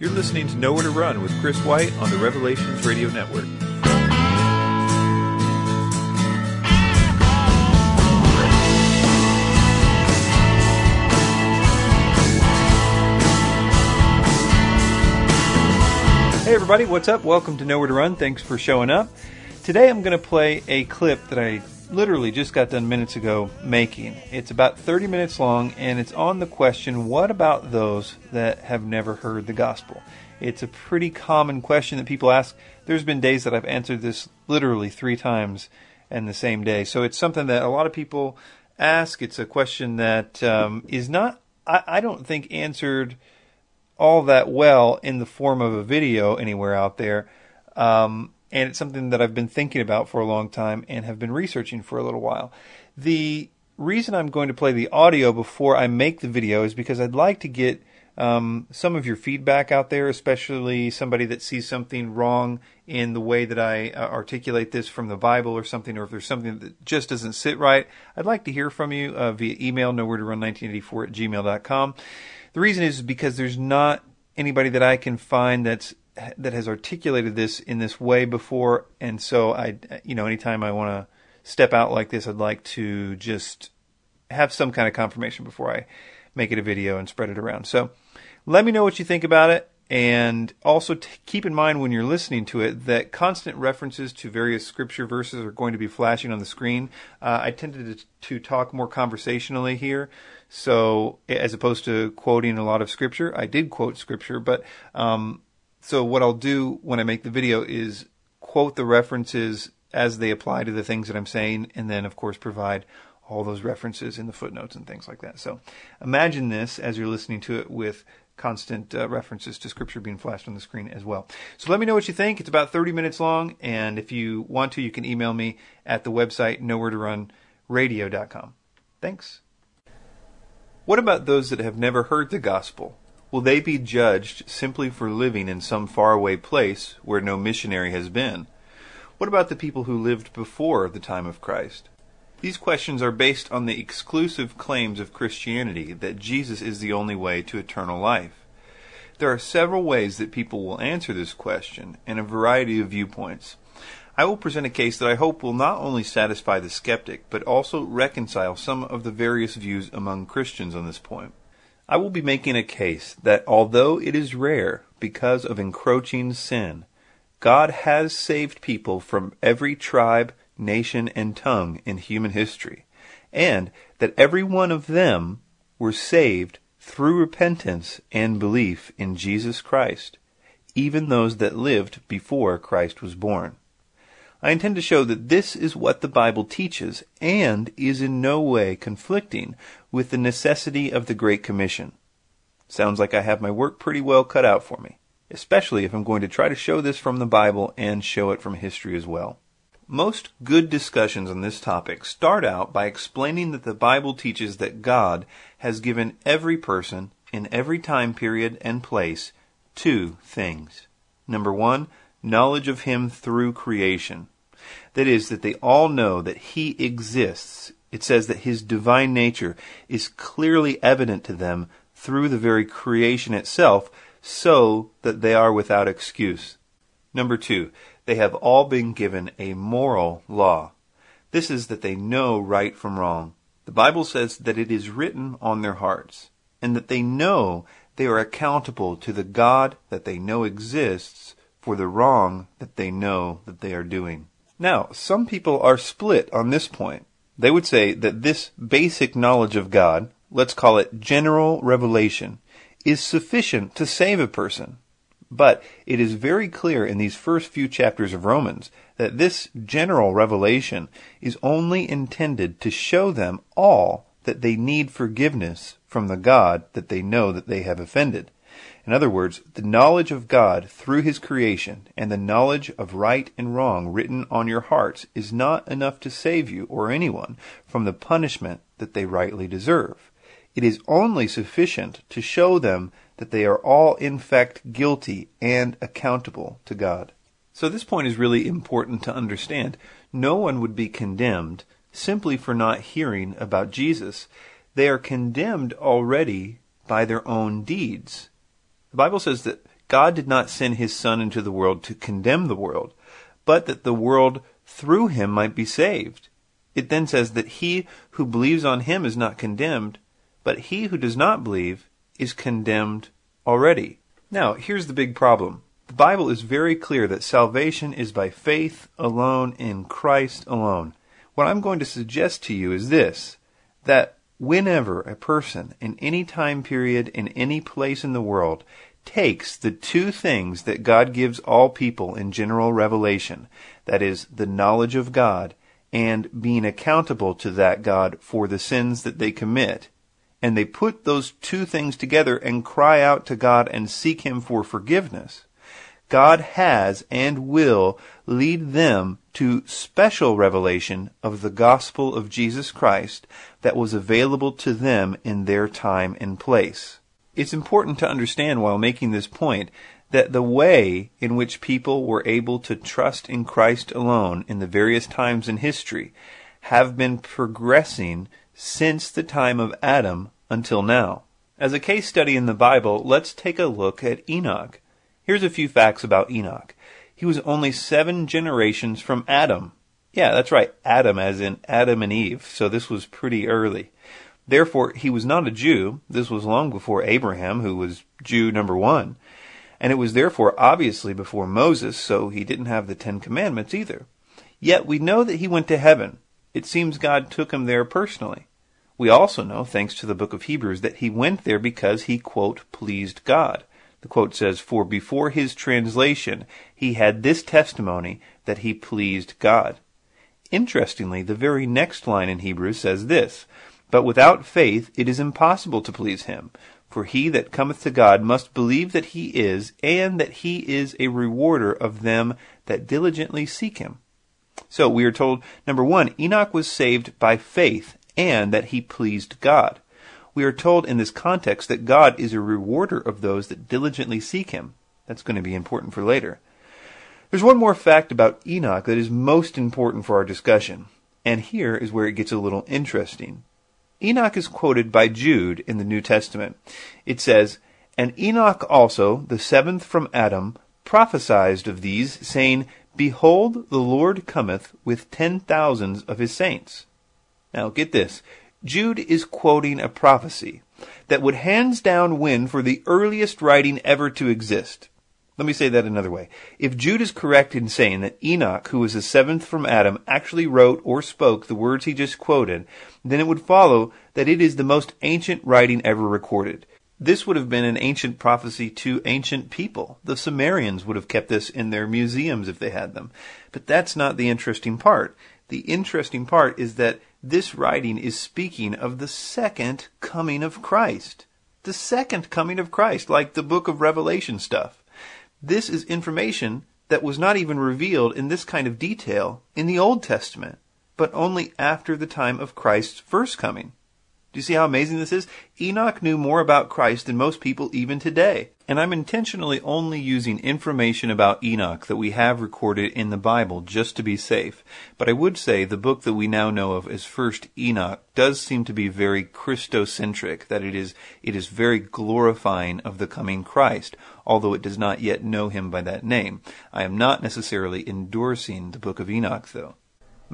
You're listening to Nowhere to Run with Chris White on the Revelations Radio Network. Hey everybody, what's up? Welcome to Nowhere to Run. Thanks for showing up. Today I'm going to play a clip that I literally just got done minutes ago making. It's about 30 minutes long and it's on the question what about those that have never heard the gospel? It's a pretty common question that people ask. There's been days that I've answered this literally three times in the same day. So it's something that a lot of people ask. It's a question that um, is not, I, I don't think, answered all that well in the form of a video anywhere out there. Um, and it's something that I've been thinking about for a long time and have been researching for a little while. The reason I'm going to play the audio before I make the video is because I'd like to get um, some of your feedback out there, especially somebody that sees something wrong in the way that I uh, articulate this from the Bible or something, or if there's something that just doesn't sit right, I'd like to hear from you uh, via email, nowhere to run 1984 at gmail.com. The reason is because there's not anybody that I can find that's that has articulated this in this way before, and so I, you know, anytime I want to step out like this, I'd like to just have some kind of confirmation before I make it a video and spread it around. So let me know what you think about it. And also t- keep in mind when you're listening to it that constant references to various scripture verses are going to be flashing on the screen. Uh, I tended to, to, talk more conversationally here, so as opposed to quoting a lot of scripture, I did quote scripture, but um, so what I'll do when I make the video is quote the references as they apply to the things that I'm saying, and then of course provide all those references in the footnotes and things like that. So imagine this as you're listening to it with constant uh, references to scripture being flashed on the screen as well. So let me know what you think. It's about 30 minutes long, and if you want to, you can email me at the website nowhere to run radio.com. Thanks. What about those that have never heard the gospel? Will they be judged simply for living in some faraway place where no missionary has been? What about the people who lived before the time of Christ? These questions are based on the exclusive claims of Christianity that Jesus is the only way to eternal life. There are several ways that people will answer this question and a variety of viewpoints. I will present a case that I hope will not only satisfy the skeptic, but also reconcile some of the various views among Christians on this point. I will be making a case that although it is rare because of encroaching sin, God has saved people from every tribe, nation, and tongue in human history, and that every one of them were saved through repentance and belief in Jesus Christ, even those that lived before Christ was born. I intend to show that this is what the Bible teaches and is in no way conflicting with the necessity of the Great Commission. Sounds like I have my work pretty well cut out for me, especially if I'm going to try to show this from the Bible and show it from history as well. Most good discussions on this topic start out by explaining that the Bible teaches that God has given every person in every time period and place two things. Number one, knowledge of Him through creation. That is, that they all know that He exists. It says that His divine nature is clearly evident to them through the very creation itself, so that they are without excuse. Number two, they have all been given a moral law. This is that they know right from wrong. The Bible says that it is written on their hearts, and that they know they are accountable to the God that they know exists for the wrong that they know that they are doing. Now, some people are split on this point. They would say that this basic knowledge of God, let's call it general revelation, is sufficient to save a person. But it is very clear in these first few chapters of Romans that this general revelation is only intended to show them all that they need forgiveness from the God that they know that they have offended. In other words, the knowledge of God through His creation and the knowledge of right and wrong written on your hearts is not enough to save you or anyone from the punishment that they rightly deserve. It is only sufficient to show them that they are all in fact guilty and accountable to God. So this point is really important to understand. No one would be condemned simply for not hearing about Jesus. They are condemned already by their own deeds. The Bible says that God did not send his Son into the world to condemn the world, but that the world through him might be saved. It then says that he who believes on him is not condemned, but he who does not believe is condemned already. Now, here's the big problem. The Bible is very clear that salvation is by faith alone in Christ alone. What I'm going to suggest to you is this that whenever a person in any time period, in any place in the world, takes the two things that God gives all people in general revelation, that is, the knowledge of God and being accountable to that God for the sins that they commit, and they put those two things together and cry out to God and seek Him for forgiveness, God has and will lead them to special revelation of the gospel of Jesus Christ that was available to them in their time and place. It's important to understand while making this point that the way in which people were able to trust in Christ alone in the various times in history have been progressing since the time of Adam until now. As a case study in the Bible, let's take a look at Enoch. Here's a few facts about Enoch. He was only seven generations from Adam. Yeah, that's right, Adam as in Adam and Eve, so this was pretty early. Therefore, he was not a Jew. This was long before Abraham, who was Jew number one. And it was therefore obviously before Moses, so he didn't have the Ten Commandments either. Yet we know that he went to heaven. It seems God took him there personally. We also know, thanks to the book of Hebrews, that he went there because he, quote, pleased God. The quote says, For before his translation, he had this testimony that he pleased God. Interestingly, the very next line in Hebrews says this, But without faith it is impossible to please him. For he that cometh to God must believe that he is, and that he is a rewarder of them that diligently seek him. So we are told, number one, Enoch was saved by faith, and that he pleased God we are told in this context that God is a rewarder of those that diligently seek him. That's going to be important for later. There's one more fact about Enoch that is most important for our discussion, and here is where it gets a little interesting. Enoch is quoted by Jude in the New Testament. It says, And Enoch also, the seventh from Adam, prophesied of these, saying, Behold, the Lord cometh with ten thousands of his saints. Now get this. Jude is quoting a prophecy that would hands down win for the earliest writing ever to exist. Let me say that another way. If Jude is correct in saying that Enoch, who was the seventh from Adam, actually wrote or spoke the words he just quoted, then it would follow that it is the most ancient writing ever recorded. This would have been an ancient prophecy to ancient people. The Sumerians would have kept this in their museums if they had them. But that's not the interesting part. The interesting part is that this writing is speaking of the second coming of Christ. The second coming of Christ, like the book of Revelation stuff. This is information that was not even revealed in this kind of detail in the Old Testament, but only after the time of Christ's first coming. Do you see how amazing this is? Enoch knew more about Christ than most people even today. And I'm intentionally only using information about Enoch that we have recorded in the Bible just to be safe. But I would say the book that we now know of as First Enoch does seem to be very Christocentric, that it is, it is very glorifying of the coming Christ, although it does not yet know him by that name. I am not necessarily endorsing the book of Enoch though.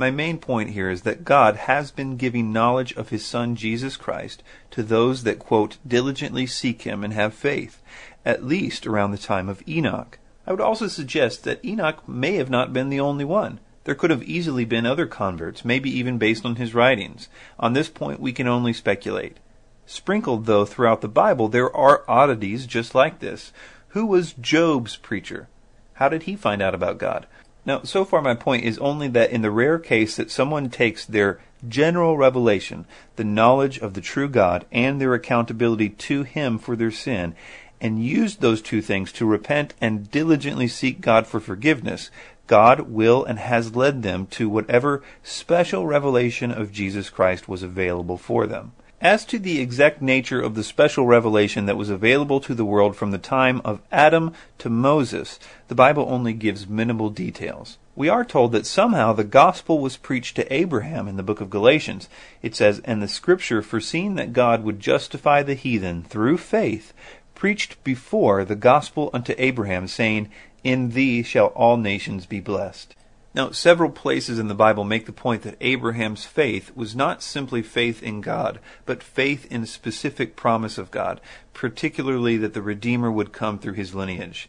My main point here is that God has been giving knowledge of his Son Jesus Christ to those that, quote, diligently seek him and have faith, at least around the time of Enoch. I would also suggest that Enoch may have not been the only one. There could have easily been other converts, maybe even based on his writings. On this point, we can only speculate. Sprinkled, though, throughout the Bible, there are oddities just like this. Who was Job's preacher? How did he find out about God? Now, so far my point is only that in the rare case that someone takes their general revelation, the knowledge of the true God, and their accountability to Him for their sin, and used those two things to repent and diligently seek God for forgiveness, God will and has led them to whatever special revelation of Jesus Christ was available for them. As to the exact nature of the special revelation that was available to the world from the time of Adam to Moses, the Bible only gives minimal details. We are told that somehow the gospel was preached to Abraham in the book of Galatians. It says, And the scripture, foreseeing that God would justify the heathen through faith, preached before the gospel unto Abraham, saying, In thee shall all nations be blessed. Now, several places in the Bible make the point that Abraham's faith was not simply faith in God, but faith in specific promise of God, particularly that the Redeemer would come through his lineage.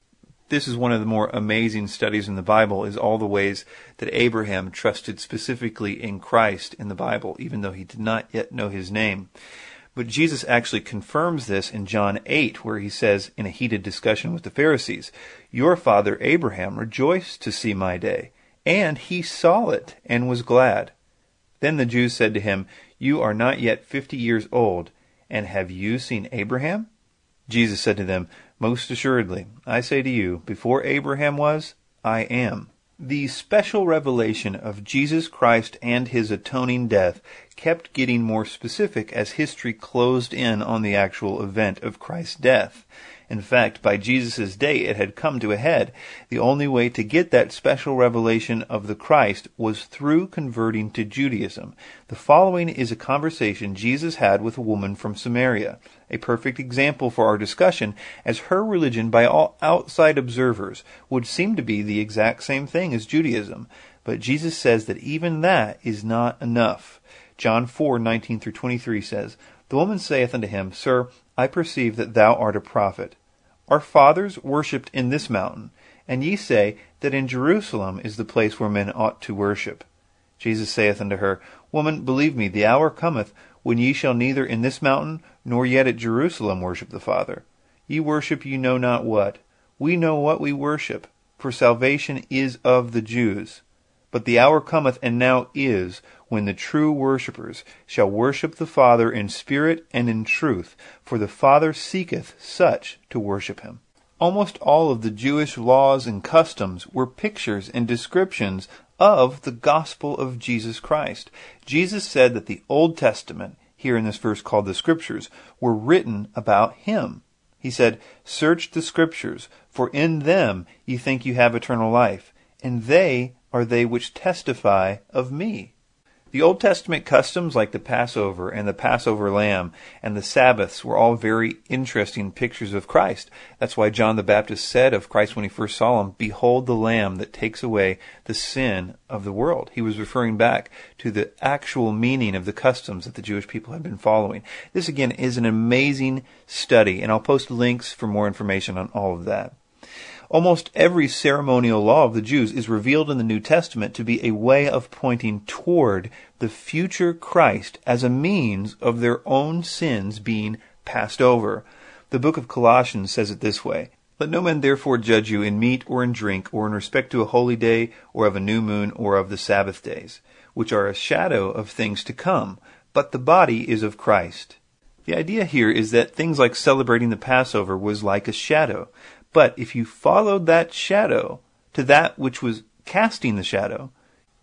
This is one of the more amazing studies in the Bible is all the ways that Abraham trusted specifically in Christ in the Bible, even though he did not yet know his name. But Jesus actually confirms this in John 8, where he says in a heated discussion with the Pharisees, Your father Abraham rejoiced to see my day and he saw it and was glad. Then the Jews said to him, You are not yet fifty years old, and have you seen Abraham? Jesus said to them, Most assuredly, I say to you, before Abraham was, I am. The special revelation of Jesus Christ and his atoning death kept getting more specific as history closed in on the actual event of Christ's death. In fact, by Jesus' day it had come to a head. The only way to get that special revelation of the Christ was through converting to Judaism. The following is a conversation Jesus had with a woman from Samaria, a perfect example for our discussion, as her religion by all outside observers would seem to be the exact same thing as Judaism. But Jesus says that even that is not enough. John 4:19 through 23 says, The woman saith unto him, Sir, I perceive that thou art a prophet. Our fathers worshipped in this mountain, and ye say that in Jerusalem is the place where men ought to worship. Jesus saith unto her, Woman, believe me, the hour cometh when ye shall neither in this mountain nor yet at Jerusalem worship the Father. Ye worship ye know not what. We know what we worship, for salvation is of the Jews. But the hour cometh, and now is, when the true worshippers shall worship the Father in spirit and in truth, for the Father seeketh such to worship him. Almost all of the Jewish laws and customs were pictures and descriptions of the gospel of Jesus Christ. Jesus said that the Old Testament, here in this verse called the Scriptures, were written about him. He said, Search the Scriptures, for in them ye think you have eternal life, and they are they which testify of me. The Old Testament customs like the Passover and the Passover lamb and the Sabbaths were all very interesting pictures of Christ. That's why John the Baptist said of Christ when he first saw him, Behold the lamb that takes away the sin of the world. He was referring back to the actual meaning of the customs that the Jewish people had been following. This again is an amazing study and I'll post links for more information on all of that. Almost every ceremonial law of the Jews is revealed in the New Testament to be a way of pointing toward the future Christ as a means of their own sins being passed over. The book of Colossians says it this way Let no man therefore judge you in meat or in drink, or in respect to a holy day, or of a new moon, or of the Sabbath days, which are a shadow of things to come, but the body is of Christ. The idea here is that things like celebrating the Passover was like a shadow. But if you followed that shadow to that which was casting the shadow,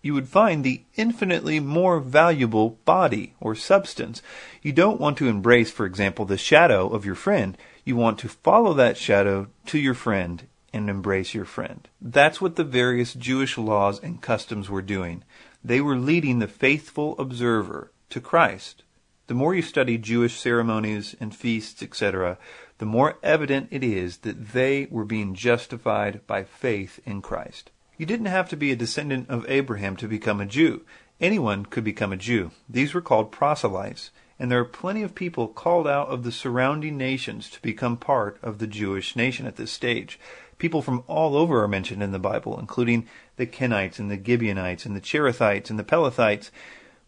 you would find the infinitely more valuable body or substance. You don't want to embrace, for example, the shadow of your friend. You want to follow that shadow to your friend and embrace your friend. That's what the various Jewish laws and customs were doing. They were leading the faithful observer to Christ. The more you study Jewish ceremonies and feasts, etc., the more evident it is that they were being justified by faith in Christ. You didn't have to be a descendant of Abraham to become a Jew. Anyone could become a Jew. These were called proselytes, and there are plenty of people called out of the surrounding nations to become part of the Jewish nation at this stage. People from all over are mentioned in the Bible, including the Kenites and the Gibeonites and the Cherethites and the Pelethites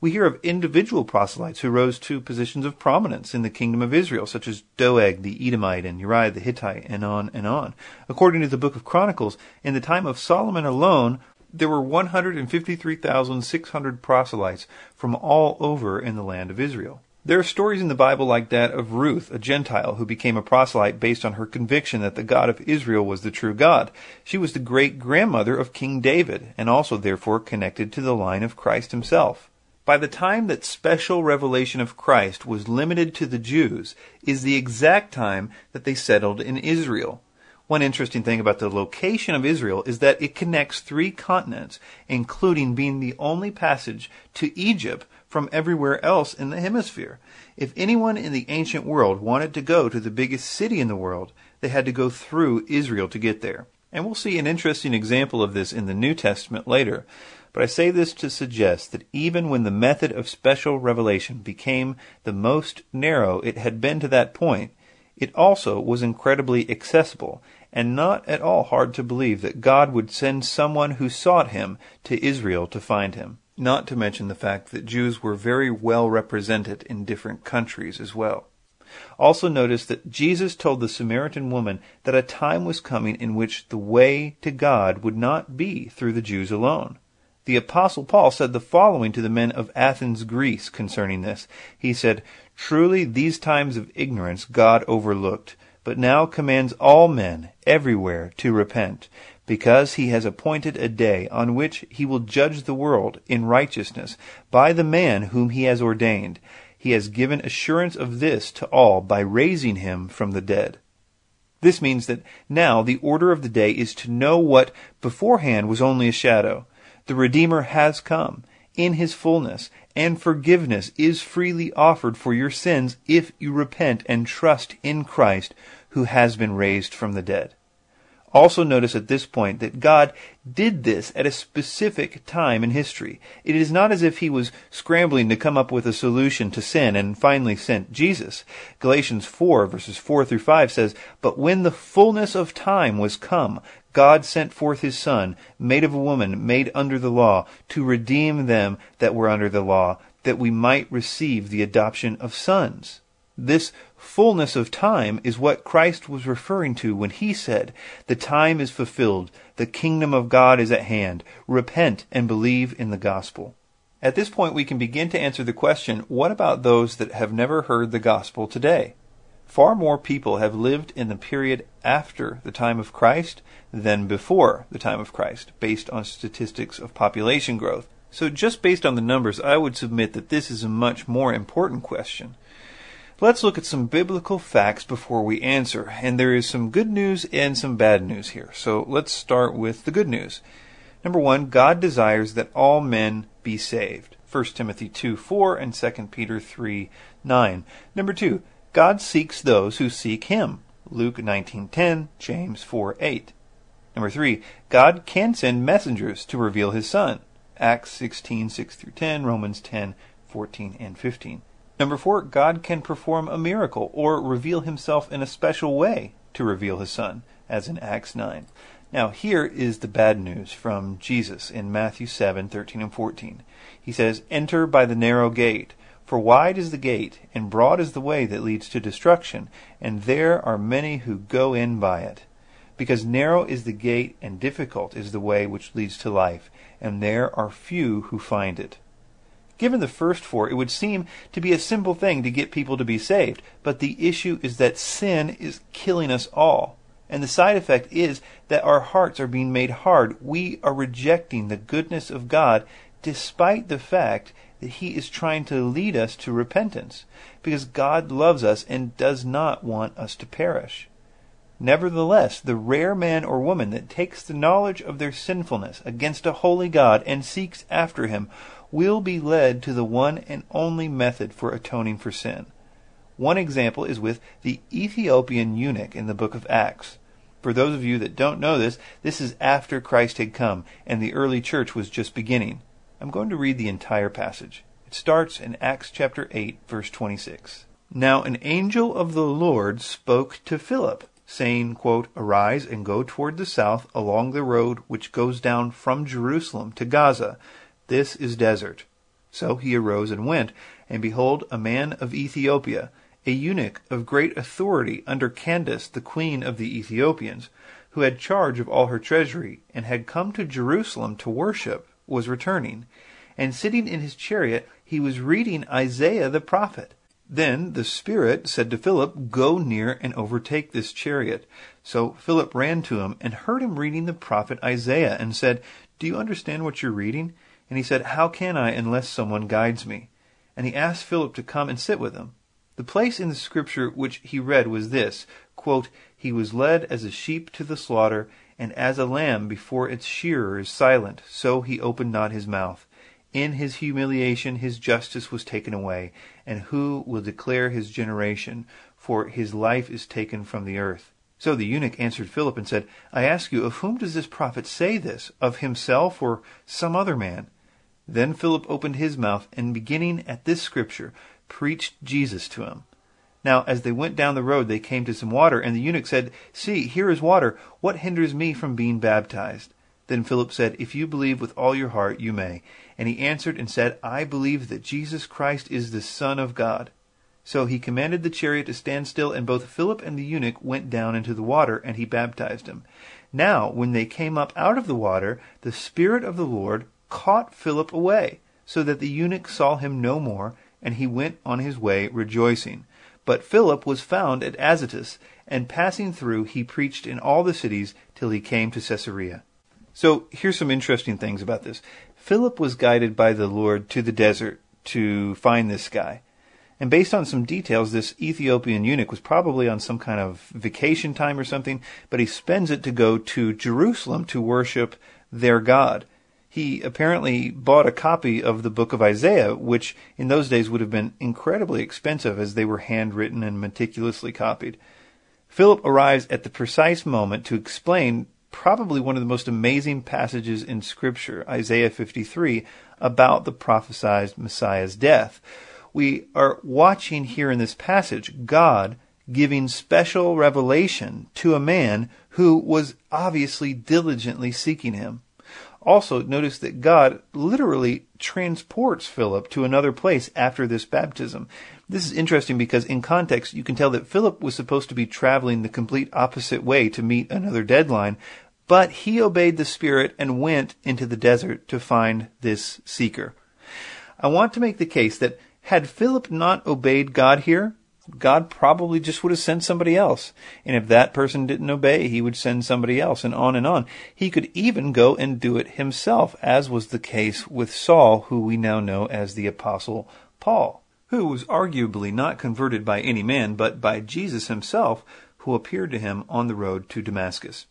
we hear of individual proselytes who rose to positions of prominence in the kingdom of Israel, such as Doeg the Edomite and Uriah the Hittite, and on and on. According to the book of Chronicles, in the time of Solomon alone, there were 153,600 proselytes from all over in the land of Israel. There are stories in the Bible like that of Ruth, a Gentile who became a proselyte based on her conviction that the God of Israel was the true God. She was the great grandmother of King David, and also therefore connected to the line of Christ himself by the time that special revelation of Christ was limited to the Jews is the exact time that they settled in Israel. One interesting thing about the location of Israel is that it connects three continents, including being the only passage to Egypt from everywhere else in the hemisphere. If anyone in the ancient world wanted to go to the biggest city in the world, they had to go through Israel to get there. And we'll see an interesting example of this in the New Testament later. But I say this to suggest that even when the method of special revelation became the most narrow it had been to that point, it also was incredibly accessible and not at all hard to believe that God would send someone who sought him to Israel to find him. Not to mention the fact that Jews were very well represented in different countries as well. Also notice that Jesus told the Samaritan woman that a time was coming in which the way to God would not be through the Jews alone. The apostle Paul said the following to the men of Athens, Greece concerning this. He said, Truly these times of ignorance God overlooked, but now commands all men everywhere to repent, because he has appointed a day on which he will judge the world in righteousness by the man whom he has ordained. He has given assurance of this to all by raising him from the dead. This means that now the order of the day is to know what beforehand was only a shadow. The Redeemer has come in his fullness, and forgiveness is freely offered for your sins if you repent and trust in Christ who has been raised from the dead. Also notice at this point that God did this at a specific time in history. It is not as if he was scrambling to come up with a solution to sin and finally sent Jesus. Galatians 4 verses 4 through 5 says, But when the fullness of time was come, God sent forth his Son, made of a woman, made under the law, to redeem them that were under the law, that we might receive the adoption of sons. This fullness of time is what Christ was referring to when he said, The time is fulfilled, the kingdom of God is at hand, repent and believe in the gospel. At this point, we can begin to answer the question what about those that have never heard the gospel today? Far more people have lived in the period after the time of Christ than before the time of Christ, based on statistics of population growth. So, just based on the numbers, I would submit that this is a much more important question. Let's look at some biblical facts before we answer. And there is some good news and some bad news here. So let's start with the good news. Number one, God desires that all men be saved. 1 Timothy 2 4 and 2 Peter 3 9. Number two, God seeks those who seek him. Luke 19:10, James 4:8. Number 3, God can send messengers to reveal his son. Acts 16:6 through 10, Romans 10:14 and 15. Number four, God can perform a miracle or reveal himself in a special way to reveal his son, as in Acts 9. Now, here is the bad news from Jesus in Matthew 7:13 and 14. He says, Enter by the narrow gate, for wide is the gate, and broad is the way that leads to destruction, and there are many who go in by it. Because narrow is the gate, and difficult is the way which leads to life, and there are few who find it. Given the first four, it would seem to be a simple thing to get people to be saved. But the issue is that sin is killing us all. And the side effect is that our hearts are being made hard. We are rejecting the goodness of God despite the fact that He is trying to lead us to repentance. Because God loves us and does not want us to perish. Nevertheless, the rare man or woman that takes the knowledge of their sinfulness against a holy God and seeks after Him will be led to the one and only method for atoning for sin. One example is with the Ethiopian eunuch in the book of Acts. For those of you that don't know this, this is after Christ had come and the early church was just beginning. I'm going to read the entire passage. It starts in Acts chapter 8, verse 26. Now an angel of the Lord spoke to Philip, saying, quote, Arise and go toward the south along the road which goes down from Jerusalem to Gaza this is desert. So he arose and went, and behold, a man of Ethiopia, a eunuch of great authority under Candace, the queen of the Ethiopians, who had charge of all her treasury, and had come to Jerusalem to worship, was returning. And sitting in his chariot, he was reading Isaiah the prophet. Then the Spirit said to Philip, Go near and overtake this chariot. So Philip ran to him and heard him reading the prophet Isaiah, and said, Do you understand what you're reading? And he said, How can I unless someone guides me? And he asked Philip to come and sit with him. The place in the scripture which he read was this quote, He was led as a sheep to the slaughter, and as a lamb before its shearer is silent, so he opened not his mouth. In his humiliation his justice was taken away, and who will declare his generation? For his life is taken from the earth. So the eunuch answered Philip and said, I ask you, of whom does this prophet say this? Of himself or some other man? Then Philip opened his mouth, and beginning at this scripture, preached Jesus to him. Now, as they went down the road, they came to some water, and the eunuch said, See, here is water. What hinders me from being baptized? Then Philip said, If you believe with all your heart, you may. And he answered and said, I believe that Jesus Christ is the Son of God. So he commanded the chariot to stand still, and both Philip and the eunuch went down into the water, and he baptized him. Now, when they came up out of the water, the Spirit of the Lord caught Philip away, so that the eunuch saw him no more, and he went on his way rejoicing. But Philip was found at Azotus, and passing through, he preached in all the cities till he came to Caesarea. So here's some interesting things about this. Philip was guided by the Lord to the desert to find this guy. And based on some details, this Ethiopian eunuch was probably on some kind of vacation time or something, but he spends it to go to Jerusalem to worship their God he apparently bought a copy of the book of Isaiah, which in those days would have been incredibly expensive as they were handwritten and meticulously copied. Philip arrives at the precise moment to explain probably one of the most amazing passages in Scripture, Isaiah 53, about the prophesied Messiah's death. We are watching here in this passage God giving special revelation to a man who was obviously diligently seeking him. Also, notice that God literally transports Philip to another place after this baptism. This is interesting because in context, you can tell that Philip was supposed to be traveling the complete opposite way to meet another deadline, but he obeyed the Spirit and went into the desert to find this seeker. I want to make the case that had Philip not obeyed God here, God probably just would have sent somebody else. And if that person didn't obey, he would send somebody else, and on and on. He could even go and do it himself, as was the case with Saul, who we now know as the Apostle Paul, who was arguably not converted by any man, but by Jesus himself, who appeared to him on the road to Damascus.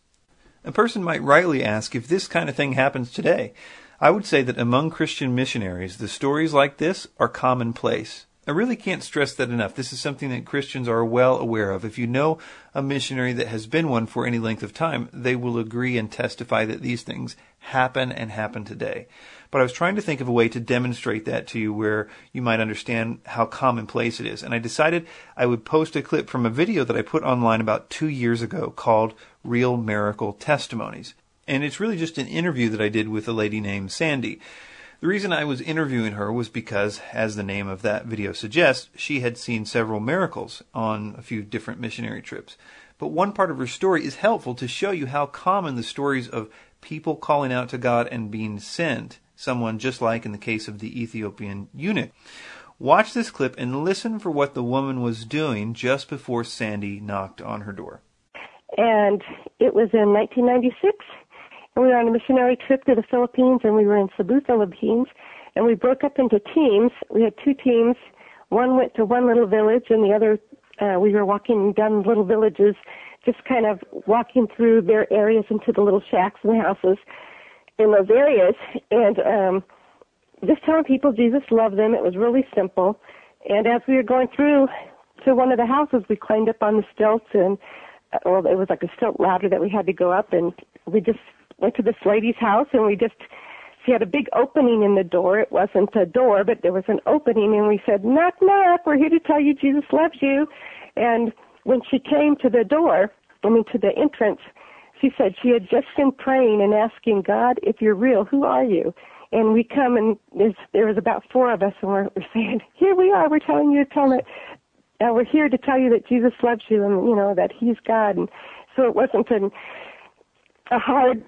A person might rightly ask if this kind of thing happens today. I would say that among Christian missionaries, the stories like this are commonplace. I really can't stress that enough. This is something that Christians are well aware of. If you know a missionary that has been one for any length of time, they will agree and testify that these things happen and happen today. But I was trying to think of a way to demonstrate that to you where you might understand how commonplace it is. And I decided I would post a clip from a video that I put online about two years ago called Real Miracle Testimonies. And it's really just an interview that I did with a lady named Sandy. The reason I was interviewing her was because, as the name of that video suggests, she had seen several miracles on a few different missionary trips. But one part of her story is helpful to show you how common the stories of people calling out to God and being sent, someone just like in the case of the Ethiopian eunuch. Watch this clip and listen for what the woman was doing just before Sandy knocked on her door. And it was in 1996 and we were on a missionary trip to the Philippines, and we were in Cebu, Philippines, and we broke up into teams. We had two teams. One went to one little village, and the other, uh, we were walking down little villages, just kind of walking through their areas into the little shacks and houses in those areas, and um, just telling people Jesus loved them. It was really simple. And as we were going through to one of the houses, we climbed up on the stilts, and uh, well, it was like a stilt ladder that we had to go up, and we just went to this lady's house and we just she had a big opening in the door. It wasn't a door, but there was an opening and we said, Knock knock, we're here to tell you Jesus loves you. And when she came to the door, I mean to the entrance, she said she had just been praying and asking God, if you're real, who are you? And we come and there's there was about four of us and we're, we're saying, Here we are, we're telling you to tell it. Uh, we're here to tell you that Jesus loves you and you know that he's God. And so it wasn't an a hard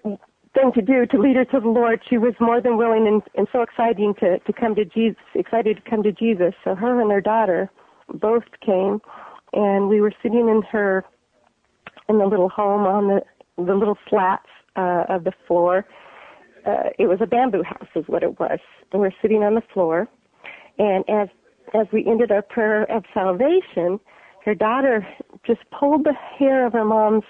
thing to do to lead her to the Lord. She was more than willing and, and so exciting to, to come to Jesus, excited to come to Jesus. So her and her daughter both came, and we were sitting in her in the little home on the the little slats uh, of the floor. Uh, it was a bamboo house, is what it was. And we're sitting on the floor, and as as we ended our prayer of salvation, her daughter just pulled the hair of her mom's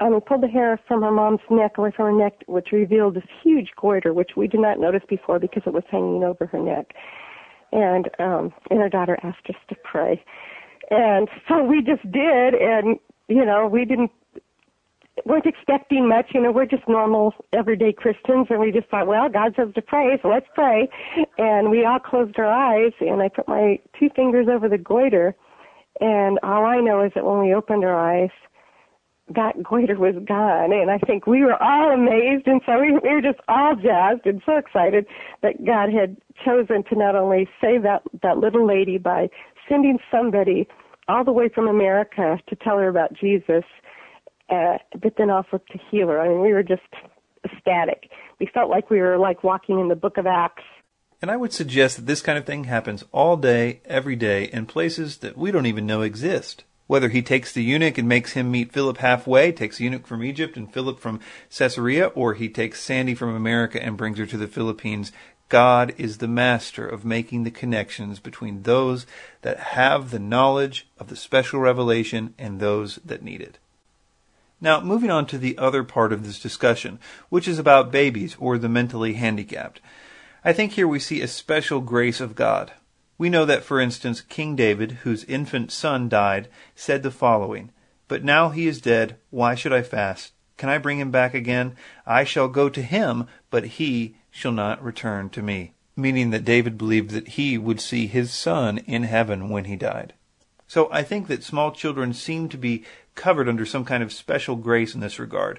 um, he pulled the hair from her mom's neck away from her neck, which revealed this huge goiter, which we did not notice before because it was hanging over her neck. And um, and her daughter asked us to pray, and so we just did, and you know we didn't weren't expecting much. You know, we're just normal, everyday Christians, and we just thought, well, God says to pray, so let's pray. And we all closed our eyes, and I put my two fingers over the goiter, and all I know is that when we opened our eyes, that goiter was gone. And I think we were all amazed, and so we, we were just all jazzed and so excited that God had chosen to not only save that that little lady by sending somebody all the way from America to tell her about Jesus uh, but then also to heal her. I mean, we were just ecstatic. We felt like we were like walking in the book of Acts. And I would suggest that this kind of thing happens all day, every day, in places that we don't even know exist. Whether he takes the eunuch and makes him meet Philip halfway, takes the eunuch from Egypt and Philip from Caesarea, or he takes Sandy from America and brings her to the Philippines, God is the master of making the connections between those that have the knowledge of the special revelation and those that need it. Now, moving on to the other part of this discussion, which is about babies or the mentally handicapped. I think here we see a special grace of God. We know that, for instance, King David, whose infant son died, said the following But now he is dead, why should I fast? Can I bring him back again? I shall go to him, but he shall not return to me. Meaning that David believed that he would see his son in heaven when he died. So I think that small children seem to be covered under some kind of special grace in this regard.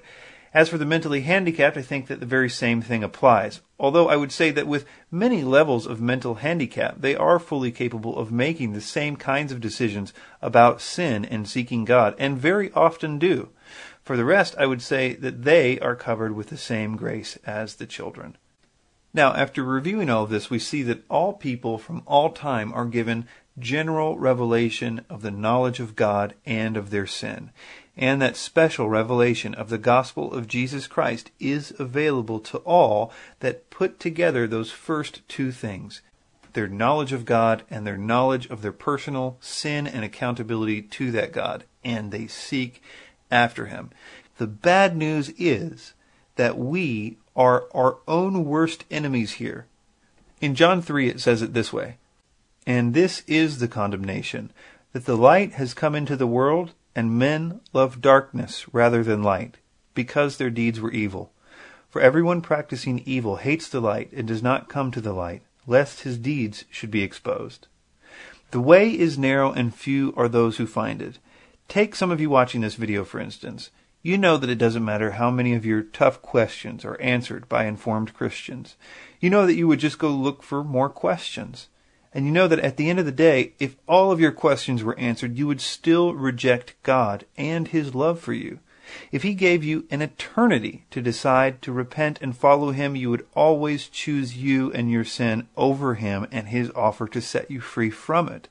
As for the mentally handicapped, I think that the very same thing applies. Although I would say that with many levels of mental handicap, they are fully capable of making the same kinds of decisions about sin and seeking God, and very often do. For the rest, I would say that they are covered with the same grace as the children. Now, after reviewing all of this, we see that all people from all time are given general revelation of the knowledge of God and of their sin. And that special revelation of the gospel of Jesus Christ is available to all that put together those first two things their knowledge of God and their knowledge of their personal sin and accountability to that God, and they seek after Him. The bad news is that we are our own worst enemies here. In John 3, it says it this way and this is the condemnation, that the light has come into the world, and men love darkness rather than light, because their deeds were evil. For everyone practicing evil hates the light and does not come to the light, lest his deeds should be exposed. The way is narrow and few are those who find it. Take some of you watching this video, for instance. You know that it doesn't matter how many of your tough questions are answered by informed Christians. You know that you would just go look for more questions. And you know that at the end of the day, if all of your questions were answered, you would still reject God and His love for you. If He gave you an eternity to decide to repent and follow Him, you would always choose you and your sin over Him and His offer to set you free from it.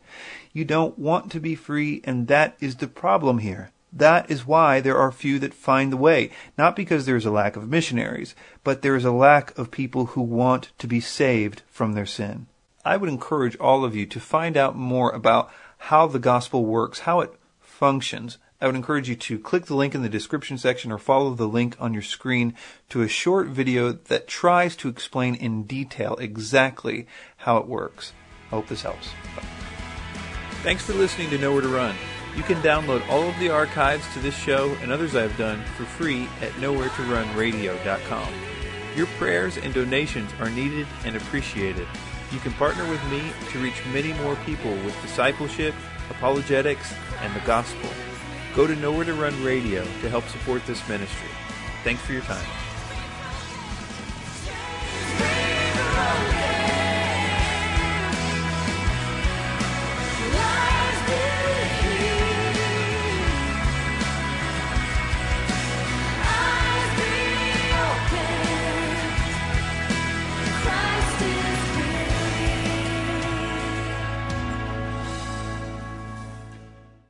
You don't want to be free, and that is the problem here. That is why there are few that find the way. Not because there is a lack of missionaries, but there is a lack of people who want to be saved from their sin. I would encourage all of you to find out more about how the gospel works, how it functions. I would encourage you to click the link in the description section or follow the link on your screen to a short video that tries to explain in detail exactly how it works. I hope this helps. Thanks for listening to Nowhere to Run. You can download all of the archives to this show and others I've done for free at nowheretorunradio.com. Your prayers and donations are needed and appreciated. You can partner with me to reach many more people with discipleship, apologetics, and the gospel. Go to Nowhere to Run Radio to help support this ministry. Thanks for your time.